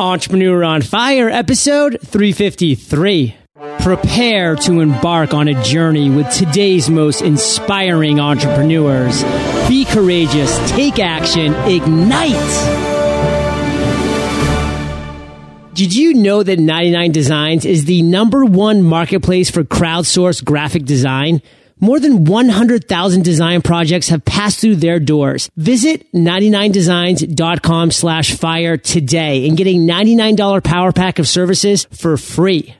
Entrepreneur on Fire, episode 353. Prepare to embark on a journey with today's most inspiring entrepreneurs. Be courageous, take action, ignite. Did you know that 99 Designs is the number one marketplace for crowdsourced graphic design? More than 100,000 design projects have passed through their doors. Visit 99designs.com slash fire today and get a $99 power pack of services for free.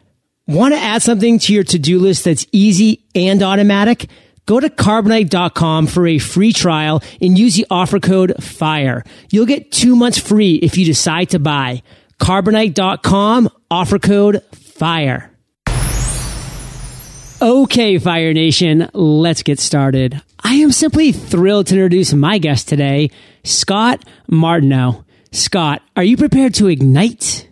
Want to add something to your to-do list that's easy and automatic? Go to carbonite.com for a free trial and use the offer code FIRE. You'll get two months free if you decide to buy. Carbonite.com, offer code FIRE. Okay, Fire Nation, let's get started. I am simply thrilled to introduce my guest today, Scott Martineau. Scott, are you prepared to ignite?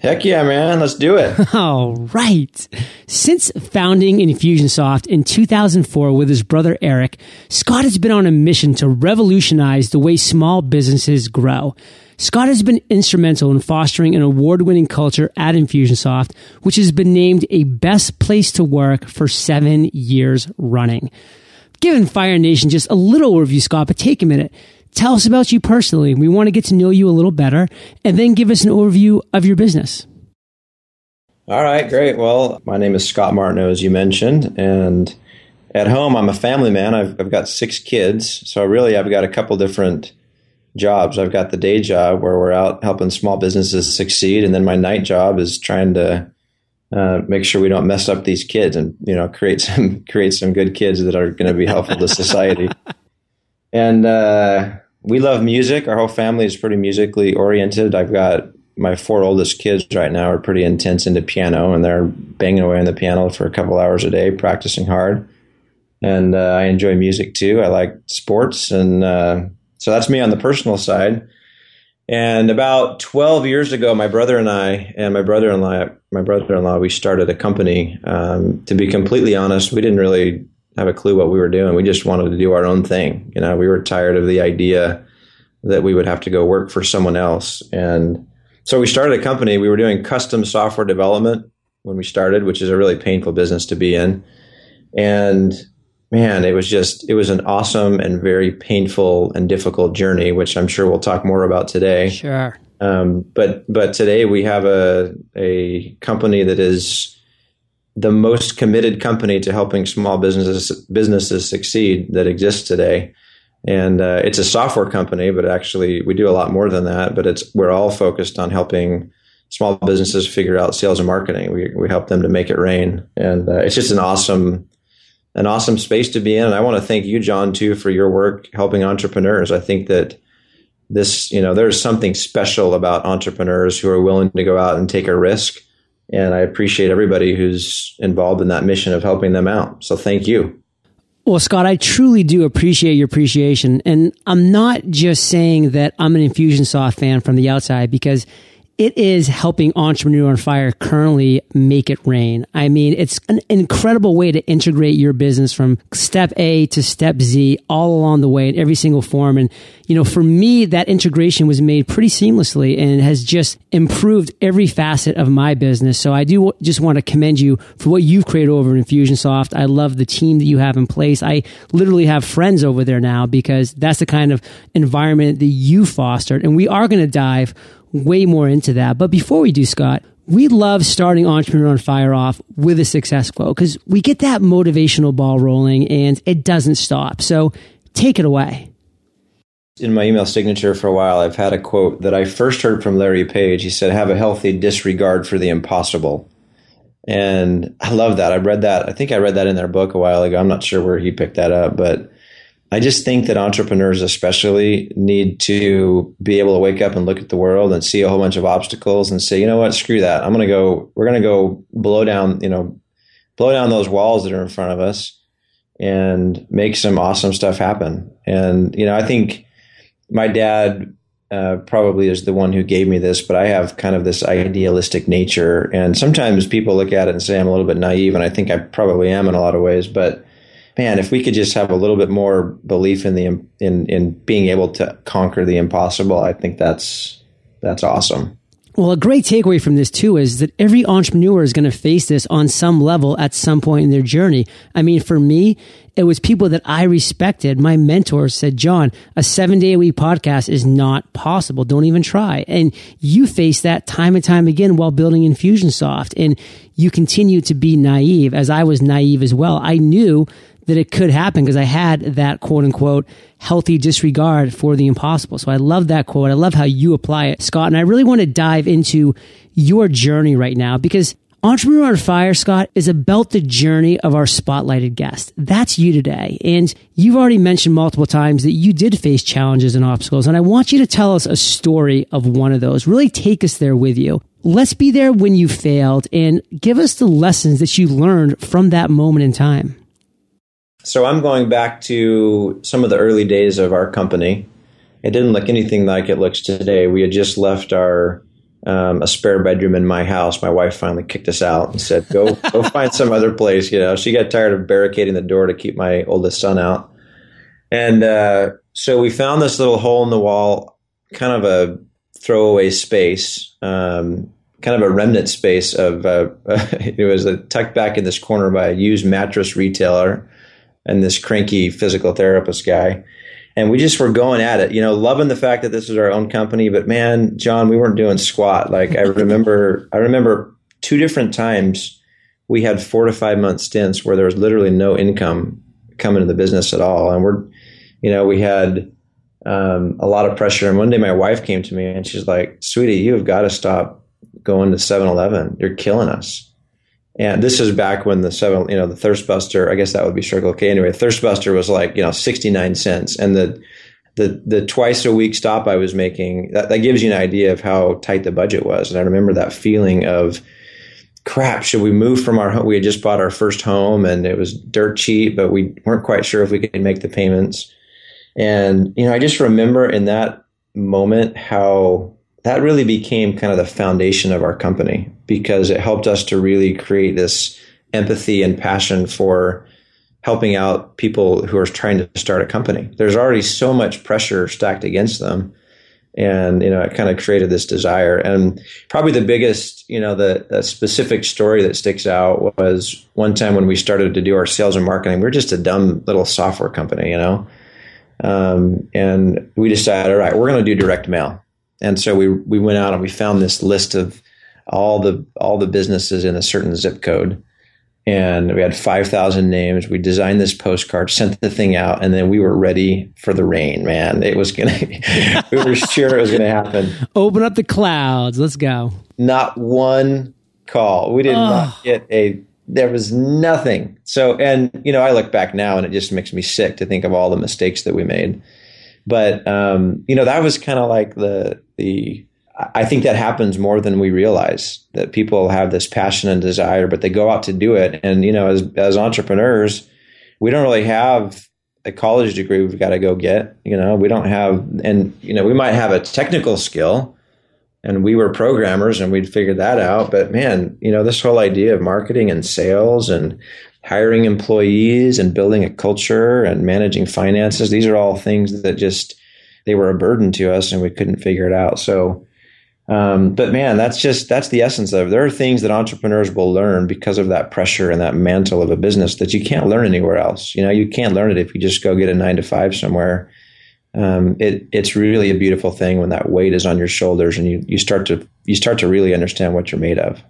Heck yeah, man. Let's do it. All right. Since founding Infusionsoft in 2004 with his brother Eric, Scott has been on a mission to revolutionize the way small businesses grow. Scott has been instrumental in fostering an award winning culture at Infusionsoft, which has been named a best place to work for seven years running. Given Fire Nation just a little overview, Scott, but take a minute. Tell us about you personally. We want to get to know you a little better and then give us an overview of your business. All right, great. Well, my name is Scott Martineau, as you mentioned, and at home, I'm a family man. I've, I've got six kids, so really, I've got a couple different jobs. I've got the day job where we're out helping small businesses succeed, and then my night job is trying to uh, make sure we don't mess up these kids and you know create some create some good kids that are going to be helpful to society. and uh, we love music. Our whole family is pretty musically oriented. I've got my four oldest kids right now are pretty intense into piano, and they're banging away on the piano for a couple hours a day, practicing hard. And uh, I enjoy music too. I like sports and uh, so that's me on the personal side. And about 12 years ago, my brother and I, and my brother-in-law, my brother-in-law, we started a company. Um, to be completely honest, we didn't really have a clue what we were doing. We just wanted to do our own thing. You know, we were tired of the idea that we would have to go work for someone else. And so we started a company. We were doing custom software development when we started, which is a really painful business to be in. And man, it was just, it was an awesome and very painful and difficult journey, which I'm sure we'll talk more about today. Sure. Um, but, but today we have a, a company that is the most committed company to helping small businesses, businesses succeed that exists today. And uh, it's a software company, but actually we do a lot more than that. But it's we're all focused on helping small businesses figure out sales and marketing. We we help them to make it rain, and uh, it's just an awesome an awesome space to be in. And I want to thank you, John, too, for your work helping entrepreneurs. I think that this, you know, there's something special about entrepreneurs who are willing to go out and take a risk. And I appreciate everybody who's involved in that mission of helping them out. So thank you. Well, Scott, I truly do appreciate your appreciation. And I'm not just saying that I'm an Infusionsoft fan from the outside because it is helping Entrepreneur on Fire currently make it rain. I mean, it's an incredible way to integrate your business from step A to step Z all along the way in every single form. And, you know, for me, that integration was made pretty seamlessly and has just improved every facet of my business. So I do just want to commend you for what you've created over in Infusionsoft. I love the team that you have in place. I literally have friends over there now because that's the kind of environment that you fostered. And we are going to dive way more into that. But before we do, Scott, we love starting Entrepreneur on Fire off with a success quote because we get that motivational ball rolling and it doesn't stop. So take it away. In my email signature for a while, I've had a quote that I first heard from Larry Page. He said, Have a healthy disregard for the impossible. And I love that. I read that. I think I read that in their book a while ago. I'm not sure where he picked that up, but I just think that entrepreneurs, especially, need to be able to wake up and look at the world and see a whole bunch of obstacles and say, you know what, screw that. I'm going to go, we're going to go blow down, you know, blow down those walls that are in front of us and make some awesome stuff happen. And, you know, I think my dad uh, probably is the one who gave me this, but I have kind of this idealistic nature. And sometimes people look at it and say I'm a little bit naive, and I think I probably am in a lot of ways, but man, if we could just have a little bit more belief in the in in being able to conquer the impossible, I think that's that's awesome. Well, a great takeaway from this too is that every entrepreneur is going to face this on some level at some point in their journey. I mean, for me, it was people that I respected. My mentors said, John, a seven day a week podcast is not possible. Don't even try. And you face that time and time again while building Infusionsoft and you continue to be naive as I was naive as well. I knew that it could happen because I had that quote unquote healthy disregard for the impossible. So I love that quote. I love how you apply it, Scott. And I really want to dive into your journey right now because Entrepreneur on Fire, Scott, is about the journey of our spotlighted guest. That's you today. And you've already mentioned multiple times that you did face challenges and obstacles. And I want you to tell us a story of one of those. Really take us there with you. Let's be there when you failed and give us the lessons that you learned from that moment in time. So I'm going back to some of the early days of our company. It didn't look anything like it looks today. We had just left our um, a spare bedroom in my house. My wife finally kicked us out and said, "Go, go find some other place." You know, she got tired of barricading the door to keep my oldest son out, and uh, so we found this little hole in the wall, kind of a throwaway space, um, kind of a remnant space of. Uh, it was tucked back in this corner by a used mattress retailer and this cranky physical therapist guy. And we just were going at it, you know, loving the fact that this was our own company. But man, John, we weren't doing squat. Like I remember, I remember two different times we had four to five month stints where there was literally no income coming to the business at all. And we're, you know, we had um, a lot of pressure. And one day my wife came to me and she's like, sweetie, you have got to stop going to 7 Eleven. You're killing us. And this is back when the seven, you know, the Thirstbuster, I guess that would be Circle K anyway. Thirstbuster was like, you know, 69 cents. And the, the, the twice a week stop I was making, that, that gives you an idea of how tight the budget was. And I remember that feeling of, crap, should we move from our home? We had just bought our first home and it was dirt cheap, but we weren't quite sure if we could make the payments. And, you know, I just remember in that moment how that really became kind of the foundation of our company because it helped us to really create this empathy and passion for helping out people who are trying to start a company. There's already so much pressure stacked against them. And, you know, it kind of created this desire. And probably the biggest, you know, the, the specific story that sticks out was one time when we started to do our sales and marketing, we we're just a dumb little software company, you know? Um, and we decided, all right, we're going to do direct mail and so we we went out and we found this list of all the all the businesses in a certain zip code. And we had 5000 names. We designed this postcard sent the thing out and then we were ready for the rain man. It was gonna we were sure it was gonna happen. Open up the clouds. Let's go. Not one call. We did oh. not get a there was nothing. So and you know i look back now and it just makes me sick to think of all the mistakes that we made but um, you know, that was kind of like the the. I think that happens more than we realize. That people have this passion and desire, but they go out to do it. And you know, as as entrepreneurs, we don't really have a college degree we've got to go get. You know, we don't have, and you know, we might have a technical skill, and we were programmers and we'd figured that out. But man, you know, this whole idea of marketing and sales and hiring employees and building a culture and managing finances. These are all things that just they were a burden to us and we couldn't figure it out. So um, but man, that's just that's the essence of it. There are things that entrepreneurs will learn because of that pressure and that mantle of a business that you can't learn anywhere else. You know, you can't learn it if you just go get a nine to five somewhere. Um, it, it's really a beautiful thing when that weight is on your shoulders and you, you start to you start to really understand what you're made of.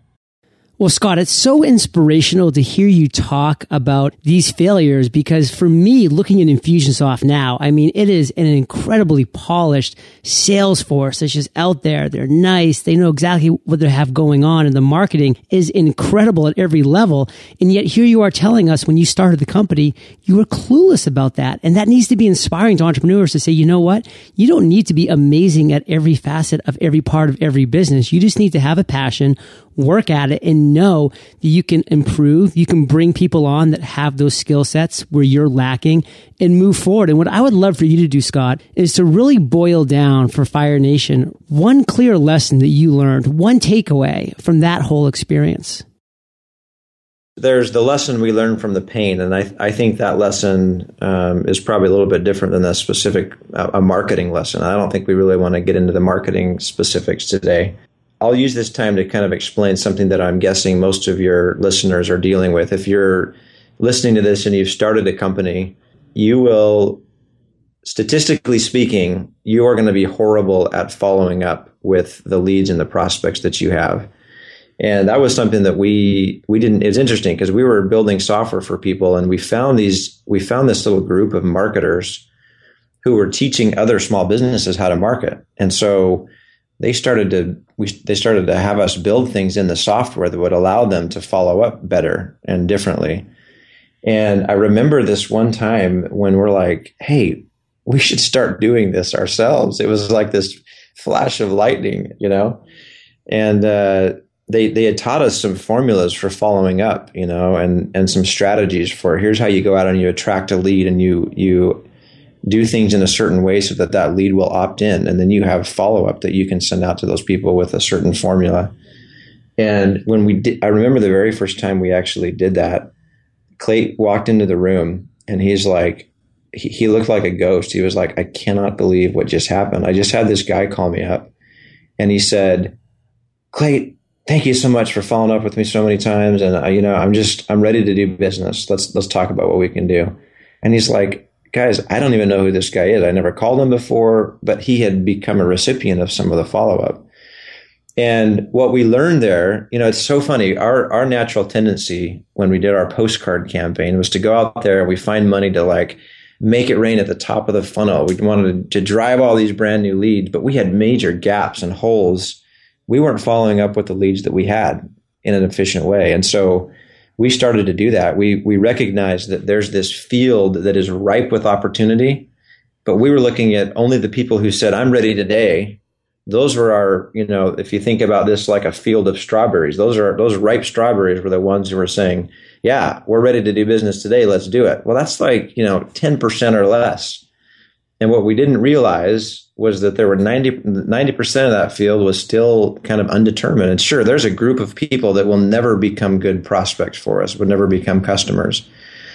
Well, Scott, it's so inspirational to hear you talk about these failures because for me, looking at Infusionsoft now, I mean, it is an incredibly polished sales force that's just out there. They're nice. They know exactly what they have going on and the marketing is incredible at every level. And yet here you are telling us when you started the company, you were clueless about that. And that needs to be inspiring to entrepreneurs to say, you know what? You don't need to be amazing at every facet of every part of every business. You just need to have a passion, work at it and know that you can improve. You can bring people on that have those skill sets where you're lacking and move forward. And what I would love for you to do, Scott, is to really boil down for Fire Nation one clear lesson that you learned, one takeaway from that whole experience. There's the lesson we learned from the pain, and I, I think that lesson um, is probably a little bit different than the specific uh, a marketing lesson. I don't think we really want to get into the marketing specifics today I'll use this time to kind of explain something that I'm guessing most of your listeners are dealing with. If you're listening to this and you've started a company, you will, statistically speaking, you are going to be horrible at following up with the leads and the prospects that you have. And that was something that we we didn't. It's interesting because we were building software for people, and we found these. We found this little group of marketers who were teaching other small businesses how to market, and so they started to we they started to have us build things in the software that would allow them to follow up better and differently. And I remember this one time when we're like, "Hey, we should start doing this ourselves." It was like this flash of lightning, you know, and uh, they they had taught us some formulas for following up, you know, and and some strategies for here's how you go out and you attract a lead and you you do things in a certain way so that that lead will opt in. And then you have follow up that you can send out to those people with a certain formula. And when we did i remember the very first time we actually did that Clate walked into the room and he's like he, looked like a ghost. He was like i cannot believe what just happened. I just had this guy call me up and he said Clate thank you so much for following up with me so many times. And uh, you know i'm just i'm ready to do business. Let's let's talk about what we can do. And he's like guys, I don't even know who this guy is. I never called him before, but he had become a recipient of some of the follow up. And what we learned there, you know, it's so funny. Our our natural tendency when we did our postcard campaign was to go out there and we find money to like make it rain at the top of the funnel. We wanted to drive all these brand new leads, but we had major gaps and holes. We weren't following up with the leads that we had in an efficient way. And so we started to do that. We we recognized that there's this field that is ripe with opportunity, but we were looking at only the people who said, "I'm ready today." Those were our, you know, if you think about this like a field of strawberries, those are those ripe strawberries were the ones who were saying, "Yeah, we're ready to do business today. Let's do it." Well, that's like you know, ten percent or less. And what we didn't realize was that there were 90, percent of that field was still kind of undetermined. And sure, there's a group of people that will never become good prospects for us, would never become customers.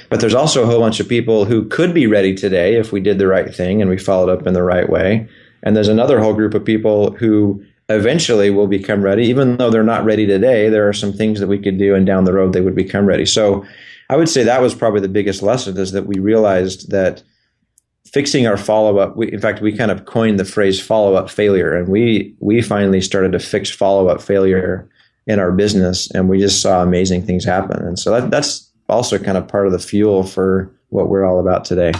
But there's also a whole bunch of people who could be ready today if we did the right thing and we followed up in the right way. And there's another whole group of people who eventually will become ready, even though they're not ready today. There are some things that we could do, and down the road they would become ready. So I would say that was probably the biggest lesson is that we realized that fixing our follow up. In fact, we kind of coined the phrase follow up failure, and we we finally started to fix follow up failure in our business, and we just saw amazing things happen. And so that, that's also kind of part of the fuel for what we're all about today.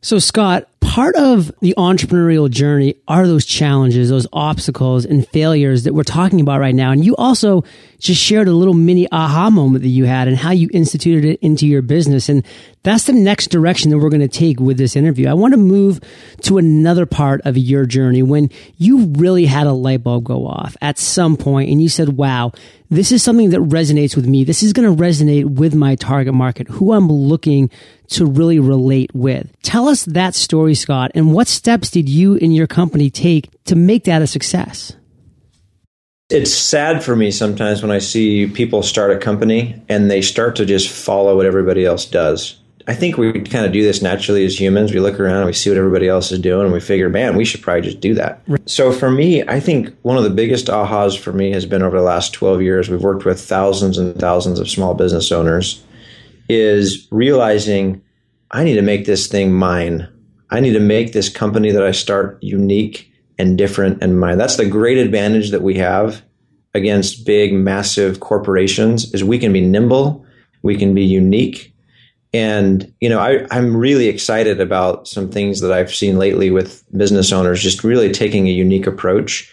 So, Scott, part of the entrepreneurial journey are those challenges, those obstacles and failures that we're talking about right now. And you also just shared a little mini aha moment that you had and how you instituted it into your business. And that's the next direction that we're going to take with this interview. I want to move to another part of your journey when you really had a light bulb go off at some point and you said, wow, this is something that resonates with me. This is going to resonate with my target market, who I'm looking to really relate with. Tell us that story, Scott, and what steps did you and your company take to make that a success? It's sad for me sometimes when I see people start a company and they start to just follow what everybody else does. I think we kind of do this naturally as humans. We look around and we see what everybody else is doing and we figure, man, we should probably just do that. Right. So for me, I think one of the biggest ahas for me has been over the last 12 years. We've worked with thousands and thousands of small business owners is realizing I need to make this thing mine. I need to make this company that I start unique and different and mine. That's the great advantage that we have against big, massive corporations is we can be nimble, we can be unique. And, you know, I, I'm really excited about some things that I've seen lately with business owners just really taking a unique approach.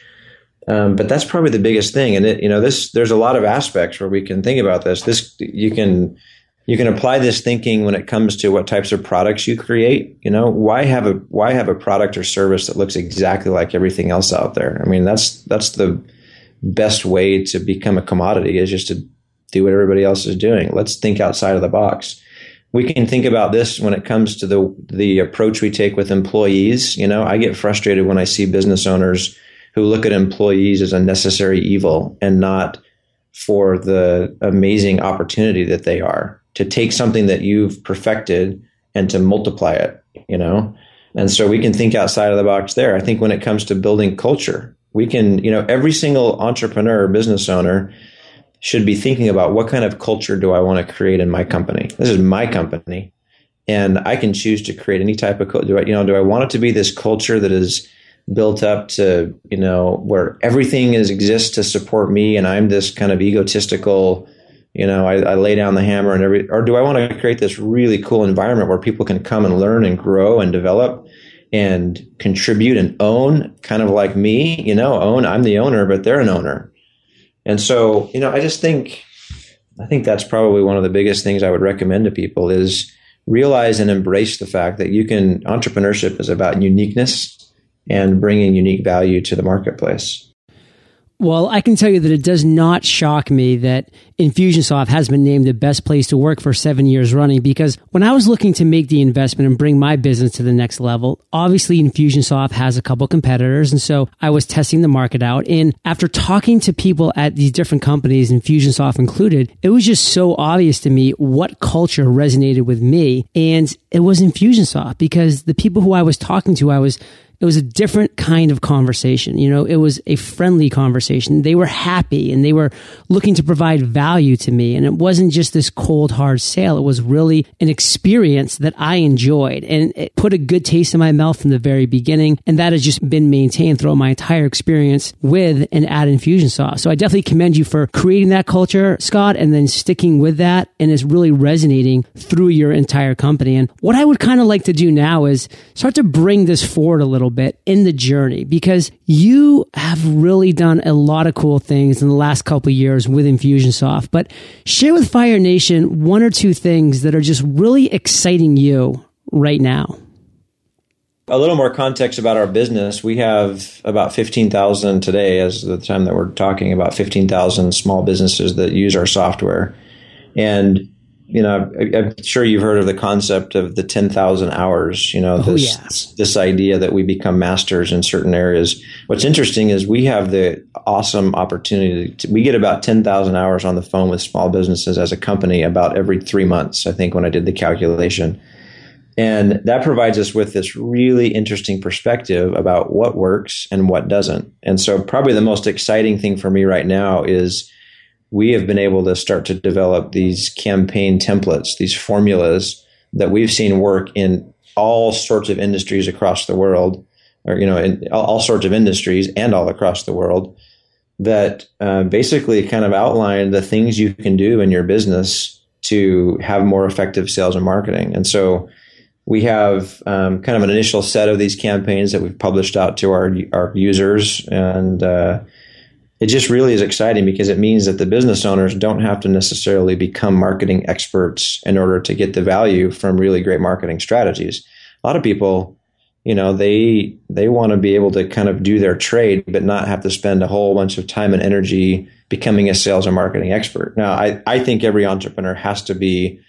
Um, but that's probably the biggest thing. And it, you know, this, there's a lot of aspects where we can think about this. This, you can, you can apply this thinking when it comes to what types of products you create. You know, why have a why have a product or service that looks exactly like everything else out there? I mean, that's that's the best way to become a commodity is just to do what everybody else is doing. Let's think outside of the box. We can think about this when it comes to the the approach we take with employees. You know, I get frustrated when I see business owners who look at employees as a necessary evil and not for the amazing opportunity that they are to take something that you've perfected and to multiply it, you know? And so we can think outside of the box there. I think when it comes to building culture, We can, you know, every single entrepreneur, business owner should be thinking about what kind of culture do I want to create in my company? This is my company. And I can choose to create any type of, do I, you know, do I want it to be this culture that is built up to, you know, where everything is exists to support me and I'm this kind of egotistical, you know, I, I lay down the hammer and every, or do I want to create this really cool environment where people can come and learn and grow and develop and contribute and own kind of like me, you know, own, I'm the owner, but they're an owner. And so, you know, I just think, I think that's probably one of the biggest things I would recommend to people is realize and embrace the fact that you can, entrepreneurship is about uniqueness and bringing unique value to the marketplace. Well, I can tell you that it does not shock me that Infusionsoft has been named the best place to work for seven years running because when I was looking to make the investment and bring my business to the next level, obviously Infusionsoft has a couple competitors. And so I was testing the market out. And after talking to people at these different companies, Infusionsoft included, it was just so obvious to me what culture resonated with me. And it was Infusionsoft because the people who I was talking to, I was it was a different kind of conversation. You know, it was a friendly conversation. They were happy and they were looking to provide value to me. And it wasn't just this cold, hard sale. It was really an experience that I enjoyed and it put a good taste in my mouth from the very beginning. And that has just been maintained throughout my entire experience with and at Infusionsoft. So I definitely commend you for creating that culture, Scott, and then sticking with that. And it's really resonating through your entire company. And what I would kind of like to do now is start to bring this forward a little bit in the journey because you have really done a lot of cool things in the last couple years with Infusionsoft. But share with Fire Nation one or two things that are just really exciting you right now. A little more context about our business. We have about 15,000 today, as the time that we're talking about 15,000 small businesses that use our software. And you know, I'm sure you've heard of the concept of the 10,000 hours, you know, oh, this, yes. this idea that we become masters in certain areas. What's interesting is we have the awesome opportunity to, we get about 10,000 hours on the phone with small businesses as a company about every three months, I think, when I did the calculation. And that provides us with this really interesting perspective about what works and what doesn't. And so, probably the most exciting thing for me right now is we have been able to start to develop these campaign templates, these formulas that we've seen work in all sorts of industries across the world, or you know, in all sorts of industries and all across the world. That uh, basically kind of outline the things you can do in your business to have more effective sales and marketing. And so we have um, kind of an initial set of these campaigns that we've published out to our our users and. Uh, it just really is exciting because it means that the business owners don't have to necessarily become marketing experts in order to get the value from really great marketing strategies. A lot of people, you know, they they want to be able to kind of do their trade but not have to spend a whole bunch of time and energy becoming a sales or marketing expert. Now, I, I think every entrepreneur has to be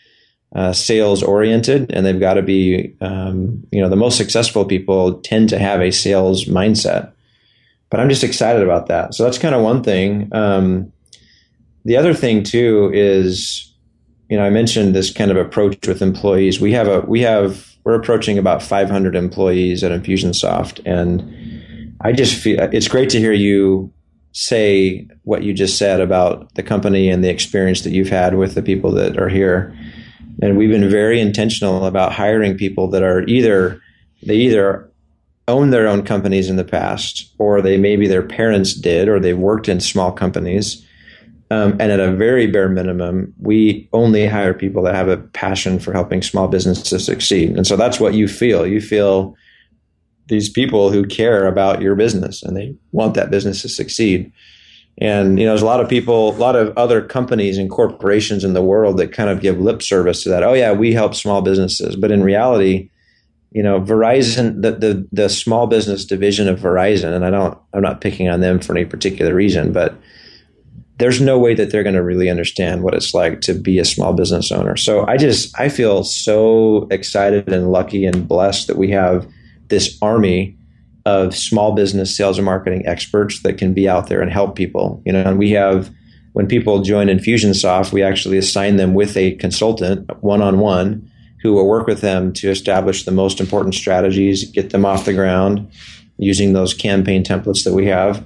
uh, sales oriented and they've got to be, um, you know, the most successful people tend to have a sales mindset but I'm just excited about that. So that's kind of one thing. Um, the other thing too is, you know, I mentioned this kind of approach with employees. We have a we have we're approaching about 500 employees at Infusionsoft, and I just feel it's great to hear you say what you just said about the company and the experience that you've had with the people that are here. And we've been very intentional about hiring people that are either they either owned their own companies in the past, or they maybe their parents did, or they worked in small companies. Um, and at a very bare minimum, we only hire people that have a passion for helping small businesses succeed. And so that's what you feel. You feel these people who care about your business and they want that business to succeed. And you know, there's a lot of people, a lot of other companies and corporations in the world that kind of give lip service to that. Oh yeah, we help small businesses, but in reality, you know, Verizon, the, the, the small business division of Verizon, and I don't, I'm not picking on them for any particular reason, but there's no way that they're going to really understand what it's like to be a small business owner. So I just, I feel so excited and lucky and blessed that we have this army of small business sales and marketing experts that can be out there and help people. You know, and we have, when people join Infusionsoft, we actually assign them with a consultant one on one who will work with them to establish the most important strategies, get them off the ground using those campaign templates that we have.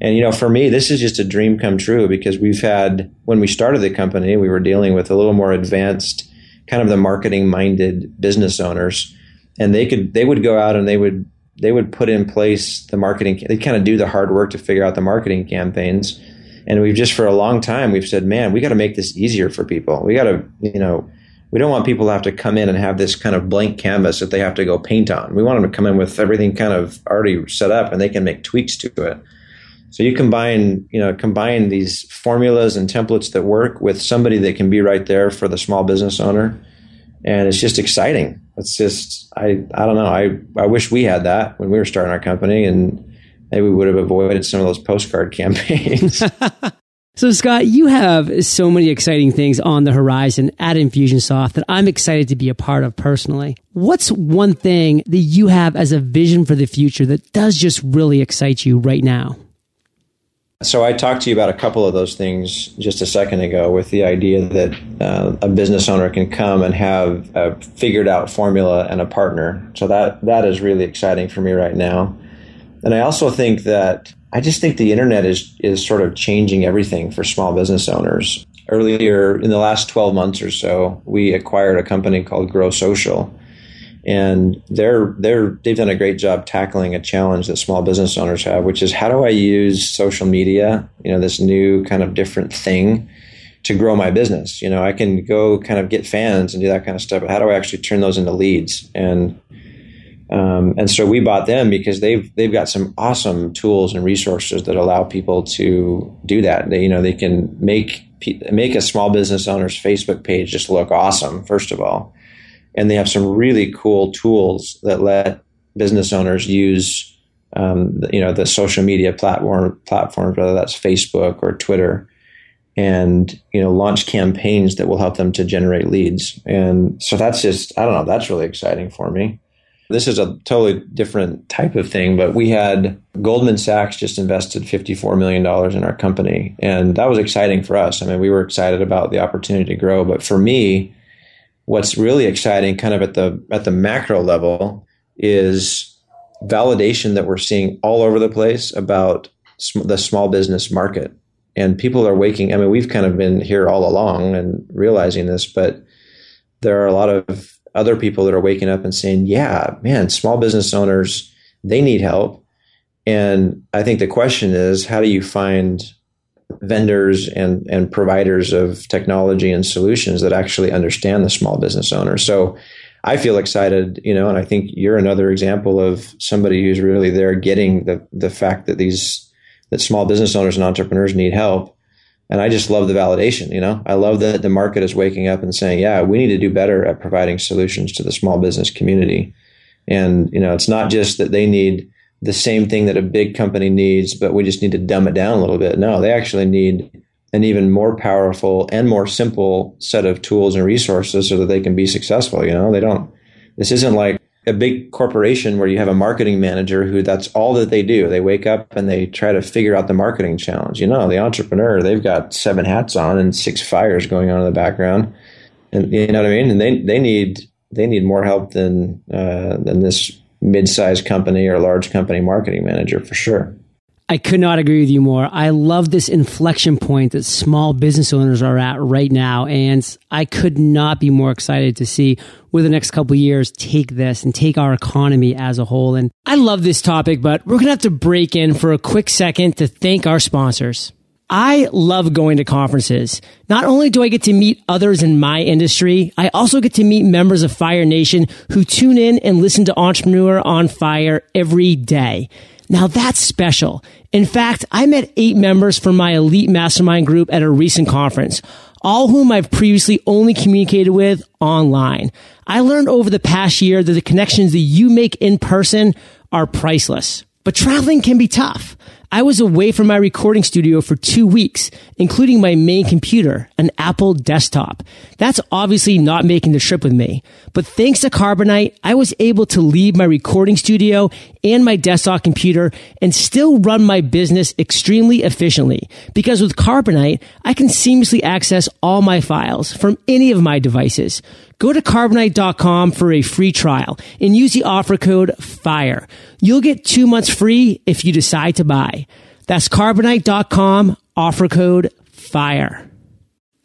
And you know, for me, this is just a dream come true because we've had when we started the company, we were dealing with a little more advanced, kind of the marketing minded business owners, and they could they would go out and they would they would put in place the marketing. They kind of do the hard work to figure out the marketing campaigns. And we've just for a long time we've said, man, we got to make this easier for people. We got to, you know, we don't want people to have to come in and have this kind of blank canvas that they have to go paint on. We want them to come in with everything kind of already set up and they can make tweaks to it. So you combine, you know, combine these formulas and templates that work with somebody that can be right there for the small business owner, and it's just exciting. It's just, I, I don't know. I, I wish we had that when we were starting our company, and maybe we would have avoided some of those postcard campaigns. So, Scott, you have so many exciting things on the horizon at Infusionsoft that I'm excited to be a part of personally. What's one thing that you have as a vision for the future that does just really excite you right now? So I talked to you about a couple of those things just a second ago with the idea that uh, a business owner can come and have a figured out formula and a partner. So that that is really exciting for me right now. And I also think that I just think the internet is is sort of changing everything for small business owners. Earlier in the last 12 months or so, we acquired a company called GroSocial and they're they're they've done a great job tackling a challenge that small business owners have, which is how do I use social media, you know, this new kind of different thing to grow my business. You know, I can go kind of get fans and do that kind of stuff, but how do I actually turn those into leads? And um, and so we bought them because they've they've got some awesome tools and resources that allow people to do that. They, you know, they can make make a small business owner's Facebook page just look awesome. First of all, and they have some really cool tools that let business owners use um, you know the social media platform platforms whether that's facebook or twitter and you know launch campaigns that will help them to generate leads and so that's just i don't know that's really exciting for me this is a totally different type of thing but we had goldman sachs just invested $54 million in our company and that was exciting for us. I mean we were excited about the opportunity to grow but for me what's really exciting kind of at the at the macro level is validation that we're seeing all over the place about sm- the small business market. And people are waking i mean we've kind of been here all along and realizing this but there are a lot of other people that are waking up and saying yeah man small business owners they need help and i think the question is how do you find vendors and, and providers of technology and solutions that actually understand the small business owner. So I feel excited, you know, and I think you're another example of somebody who's really there getting the, the fact that these, that small business owners and entrepreneurs need help. And I just love the validation, you know, I love that the market is waking up and saying, yeah, we need to do better at providing solutions to the small business community. And, you know, it's not just that they need the same thing that a big company needs, but we just need to dumb it down a little bit. No, they actually need an even more powerful and more simple set of tools and resources so that they can be successful. You know, they don't, this isn't like a big corporation where you have a marketing manager who that's all that they do. They wake up and they try to figure out the marketing challenge. You know, the entrepreneur, they've got seven hats on and six fires going on in the background. And you know what I mean? And they, they need, they need more help than, uh, than this mid-sized company or large company marketing manager for sure. I could not agree with you more. I love this inflection point that small business owners are at right now. And I could not be more excited to see where the next couple years take this and take our economy as a whole. And I love this topic, but we're going to have to break in for a quick second to thank our sponsors. I love going to conferences. Not only do I get to meet others in my industry, I also get to meet members of Fire Nation who tune in and listen to Entrepreneur on Fire every day. Now that's special. In fact, I met eight members from my elite mastermind group at a recent conference, all whom I've previously only communicated with online. I learned over the past year that the connections that you make in person are priceless. But traveling can be tough. I was away from my recording studio for two weeks, including my main computer, an Apple desktop. That's obviously not making the trip with me. But thanks to Carbonite, I was able to leave my recording studio and my desktop computer and still run my business extremely efficiently. Because with Carbonite, I can seamlessly access all my files from any of my devices. Go to carbonite.com for a free trial and use the offer code FIRE. You'll get two months free if you decide to buy. That's carbonite.com, offer code FIRE.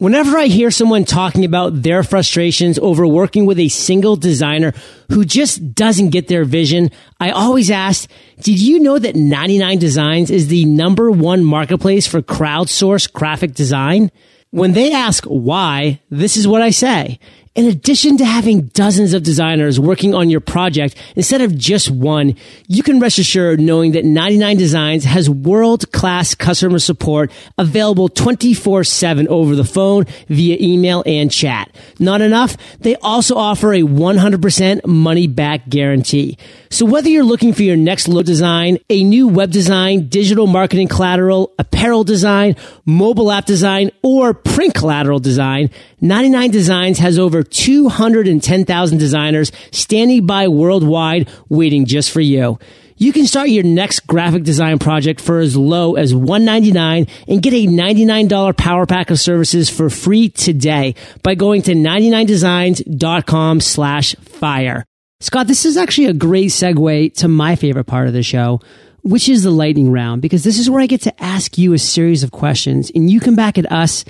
Whenever I hear someone talking about their frustrations over working with a single designer who just doesn't get their vision, I always ask, did you know that 99 Designs is the number one marketplace for crowdsourced graphic design? When they ask why, this is what I say. In addition to having dozens of designers working on your project instead of just one, you can rest assured knowing that 99 Designs has world-class customer support available 24-7 over the phone, via email, and chat. Not enough? They also offer a 100% money back guarantee. So whether you're looking for your next logo design, a new web design, digital marketing collateral, apparel design, mobile app design, or print collateral design, 99 Designs has over 210,000 designers standing by worldwide waiting just for you. You can start your next graphic design project for as low as 199 and get a $99 power pack of services for free today by going to 99designs.com slash fire. Scott, this is actually a great segue to my favorite part of the show, which is the lightning round, because this is where I get to ask you a series of questions and you come back at us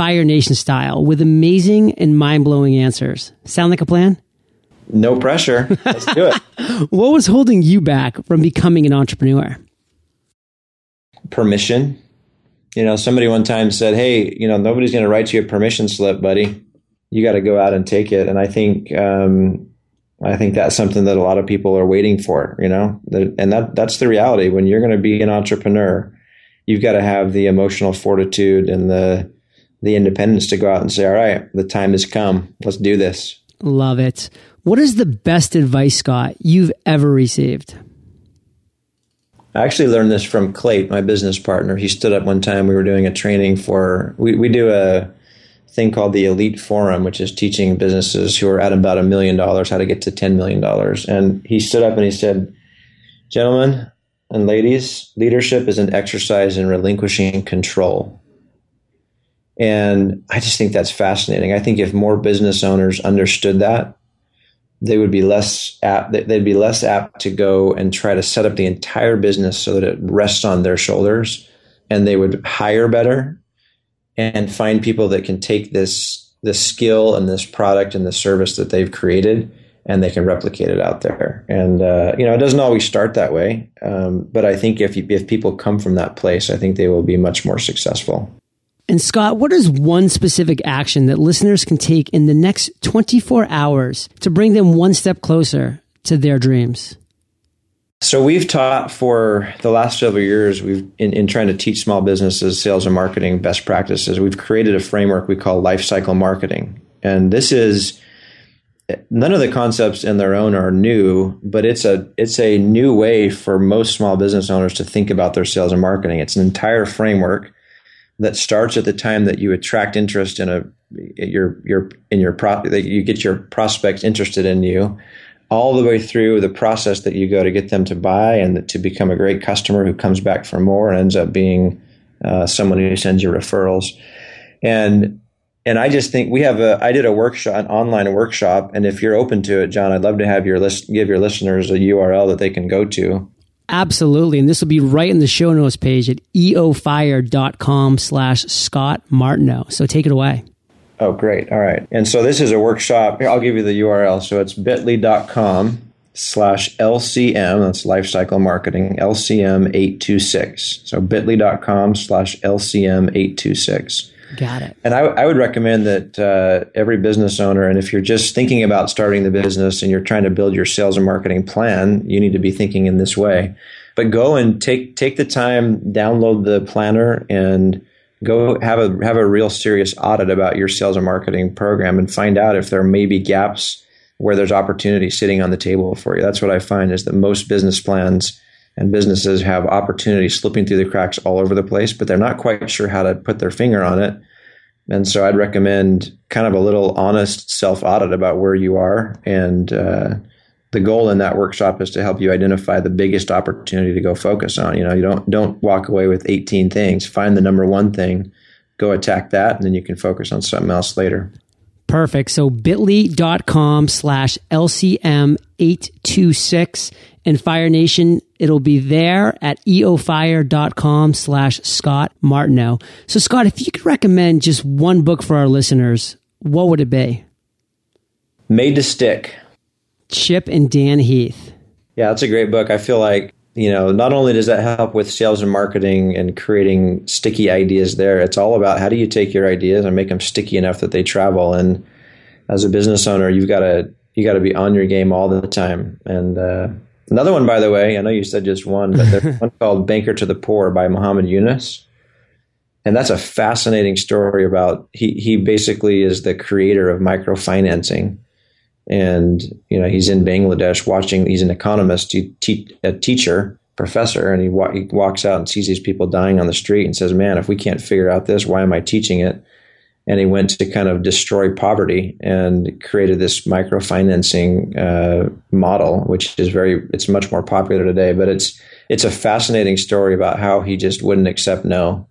Fire Nation style with amazing and mind blowing answers. Sound like a plan? No pressure. Let's do it. what was holding you back from becoming an entrepreneur? Permission. You know, somebody one time said, Hey, you know, nobody's going to write you a permission slip, buddy. You got to go out and take it. And I think, um, I think that's something that a lot of people are waiting for, you know, and that that's the reality. When you're going to be an entrepreneur, you've got to have the emotional fortitude and the the independence to go out and say, "All right, the time has come. Let's do this." Love it. What is the best advice, Scott, you've ever received? I actually learned this from Clate, my business partner. He stood up one time. We were doing a training for we we do a thing called the Elite Forum, which is teaching businesses who are at about a million dollars how to get to $10 million. And he stood up and he said, Gentlemen and ladies, leadership is an exercise in relinquishing control. And I just think that's fascinating. I think if more business owners understood that, they would be less apt they'd be less apt to go and try to set up the entire business so that it rests on their shoulders and they would hire better and find people that can take this this skill and this product and the service that they've created and they can replicate it out there. And uh, you know, it doesn't always start that way, um, but I think if you, if people come from that place, I think they will be much more successful. And Scott, what is one specific action that listeners can take in the next 24 hours to bring them one step closer to their dreams? So we've taught for the last several years. We've in, in, trying to teach small businesses sales and marketing best practices. We've created a framework we call life cycle marketing, and this is none of the concepts in their own are new, but it's a it's a new way for most small business owners to think about their sales and marketing. It's an entire framework that starts at the time that you attract interest in a your your in your pro that you get your prospects interested in you all the way through the process that you go to get them to buy and to become a great customer who comes back for more and ends up being uh, someone who sends you referrals. And and I just think we have a I did a workshop, an online workshop, and if you're open to it, John, I'd love to have your list give your listeners a URL that they can go to. Absolutely. And this will be right in the show notes page at eofire.com slash Scott Martineau. So take it away. Oh, great. All right. And so this is a workshop. Here, I'll give you the URL. So it's bit.ly.com slash LCM, that's lifecycle marketing, LCM 826. So bit.ly.com slash LCM 826. Got it. And I, I would recommend that uh, every business owner, and if you're just thinking about starting the business and you're trying to build your sales and marketing plan, you need to be thinking in this way. But go and take take the time, download the planner, and go have a have a real serious audit about your sales and marketing program and find out if there may be gaps where there's opportunity sitting on the table for you. That's what I find is that most business plans and businesses have opportunities slipping through the cracks all over the place, but they're not quite sure how to put their finger on it. And so I'd recommend kind of a little honest self audit about where you are and uh, the goal in that workshop is to help you identify the biggest opportunity to go focus on. You know, you don't don't walk away with 18 things. Find the number one thing, go attack that, and then you can focus on something else later. Perfect. So bit.ly.com slash LCM 826. And Fire Nation, it'll be there at eofire.com slash Scott Martineau. So Scott, if you could recommend just one book for our listeners, what would it be? Made to Stick. Chip and Dan Heath. Yeah, that's a great book. I feel like, you know, not only does that help with sales and marketing and creating sticky ideas there, it's all about how do you take your ideas and make them sticky enough that they travel. And as a business owner, you've got to you got to be on your game all the time. And uh, another one, by the way, I know you said just one, but there's one called "Banker to the Poor" by Muhammad Yunus, and that's a fascinating story about he he basically is the creator of microfinancing, and you know he's in Bangladesh watching. He's an economist, he te- a teacher. Professor, and he, wa- he walks out and sees these people dying on the street and says, "Man, if we can't figure out this, why am I teaching it?" And he went to kind of destroy poverty and created this microfinancing uh, model, which is very it's much more popular today. But it's it's a fascinating story about how he just wouldn't accept no,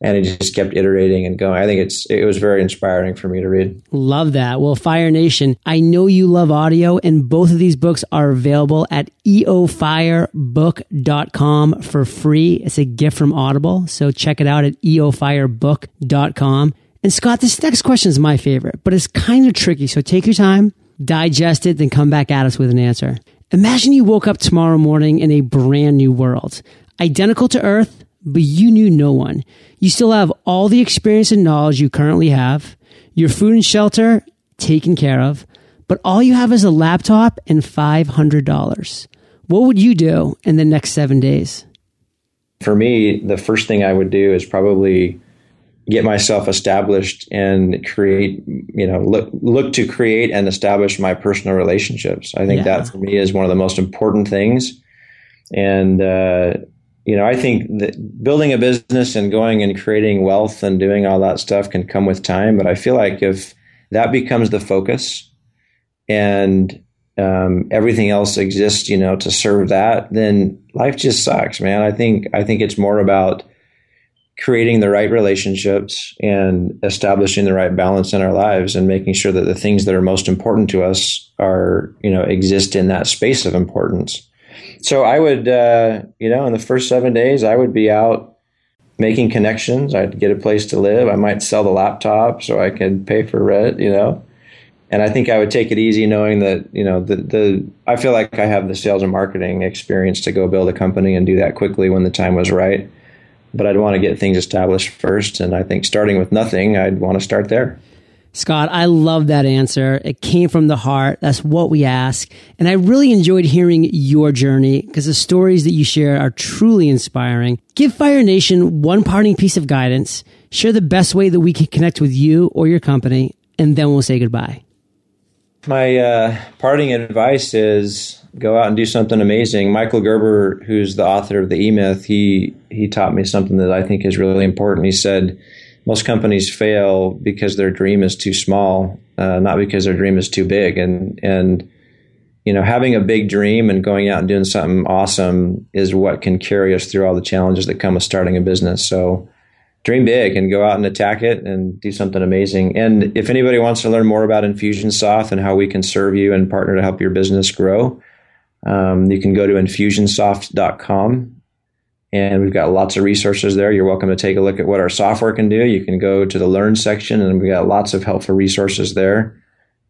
and he just kept iterating and going. I think it's it was very inspiring for me to read. Love that. Well, Fire Nation, I know you love audio, and both of these books are available at eofirebook.com for free. It's a gift from Audible, so check it out at eofirebook.com. And Scott, this next question is my favorite, but it's kind of tricky. So take your time, digest it, then come back at us with an answer. Imagine you woke up tomorrow morning in a brand new world, identical to Earth, but you knew no one. You still have all the experience and knowledge you currently have, your food and shelter taken care of, but all you have is a laptop and $500. What would you do in the next seven days? For me, the first thing I would do is probably get myself established and create, you know, look, look to create and establish my personal relationships. I think yeah. that for me is one of the most important things. And, uh, you know, I think that building a business and going and creating wealth and doing all that stuff can come with time. But I feel like if that becomes the focus and um, everything else exists, you know, to serve that, then life just sucks, man. I think I think it's more about creating the right relationships and establishing the right balance in our lives and making sure that the things that are most important to us are you know exist in that space of importance. So i would uh, you know in the first seven days i would be out making connections. I'd get a place to live. I might sell the laptop so i could pay for rent you know. And i think i would take it easy knowing that you know the, the i feel like i have the sales and marketing experience to go build a company and do that quickly when the time was right but I'd want to get things established first. And I think starting with nothing, I'd want to start there. Scott, I love that answer. It came from the heart. That's what we ask. And I really enjoyed hearing your journey because the stories that you share are truly inspiring. Give Fire Nation one parting piece of guidance. Share the best way that we can connect with you or your company, and then we'll say goodbye. My uh, parting advice is go out and do something amazing. Michael Gerber, who's the author of the E Myth, he he taught me something that I think is really important. He said most companies fail because their dream is too small, uh, not because their dream is too big. And and you know, having a big dream and going out and doing something awesome is what can carry us through all the challenges that come with starting a business. So dream big and go out and attack it and do something amazing. And if anybody wants to learn more about Infusionsoft and how we can serve you and partner to help your business grow, um, you can go to infusionsoft.com and we've got lots of resources there. You're welcome to take a look at what our software can do. You can go to the learn section and we've got lots of helpful resources there.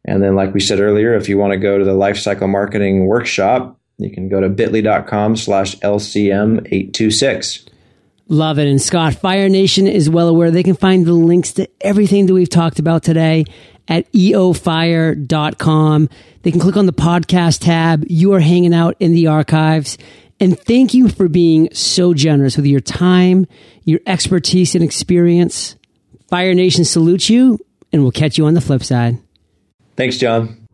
And then, like we said earlier, if you want to go to the lifecycle marketing workshop, you can go to bit.ly.com slash LCM826. Love it. And Scott, Fire Nation is well aware they can find the links to everything that we've talked about today at eofire.com. They can click on the podcast tab. You are hanging out in the archives. And thank you for being so generous with your time, your expertise, and experience. Fire Nation salutes you, and we'll catch you on the flip side. Thanks, John.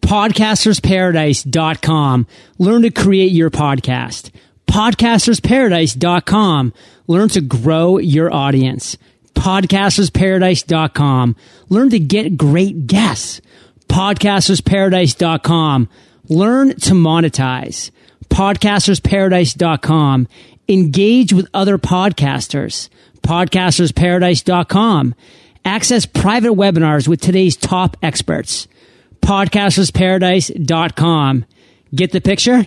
Podcastersparadise.com. Learn to create your podcast. Podcastersparadise.com. Learn to grow your audience. Podcastersparadise.com. Learn to get great guests. Podcastersparadise.com. Learn to monetize podcastersparadise.com. Engage with other podcasters. Podcastersparadise.com. Access private webinars with today's top experts. Podcastersparadise.com. Get the picture?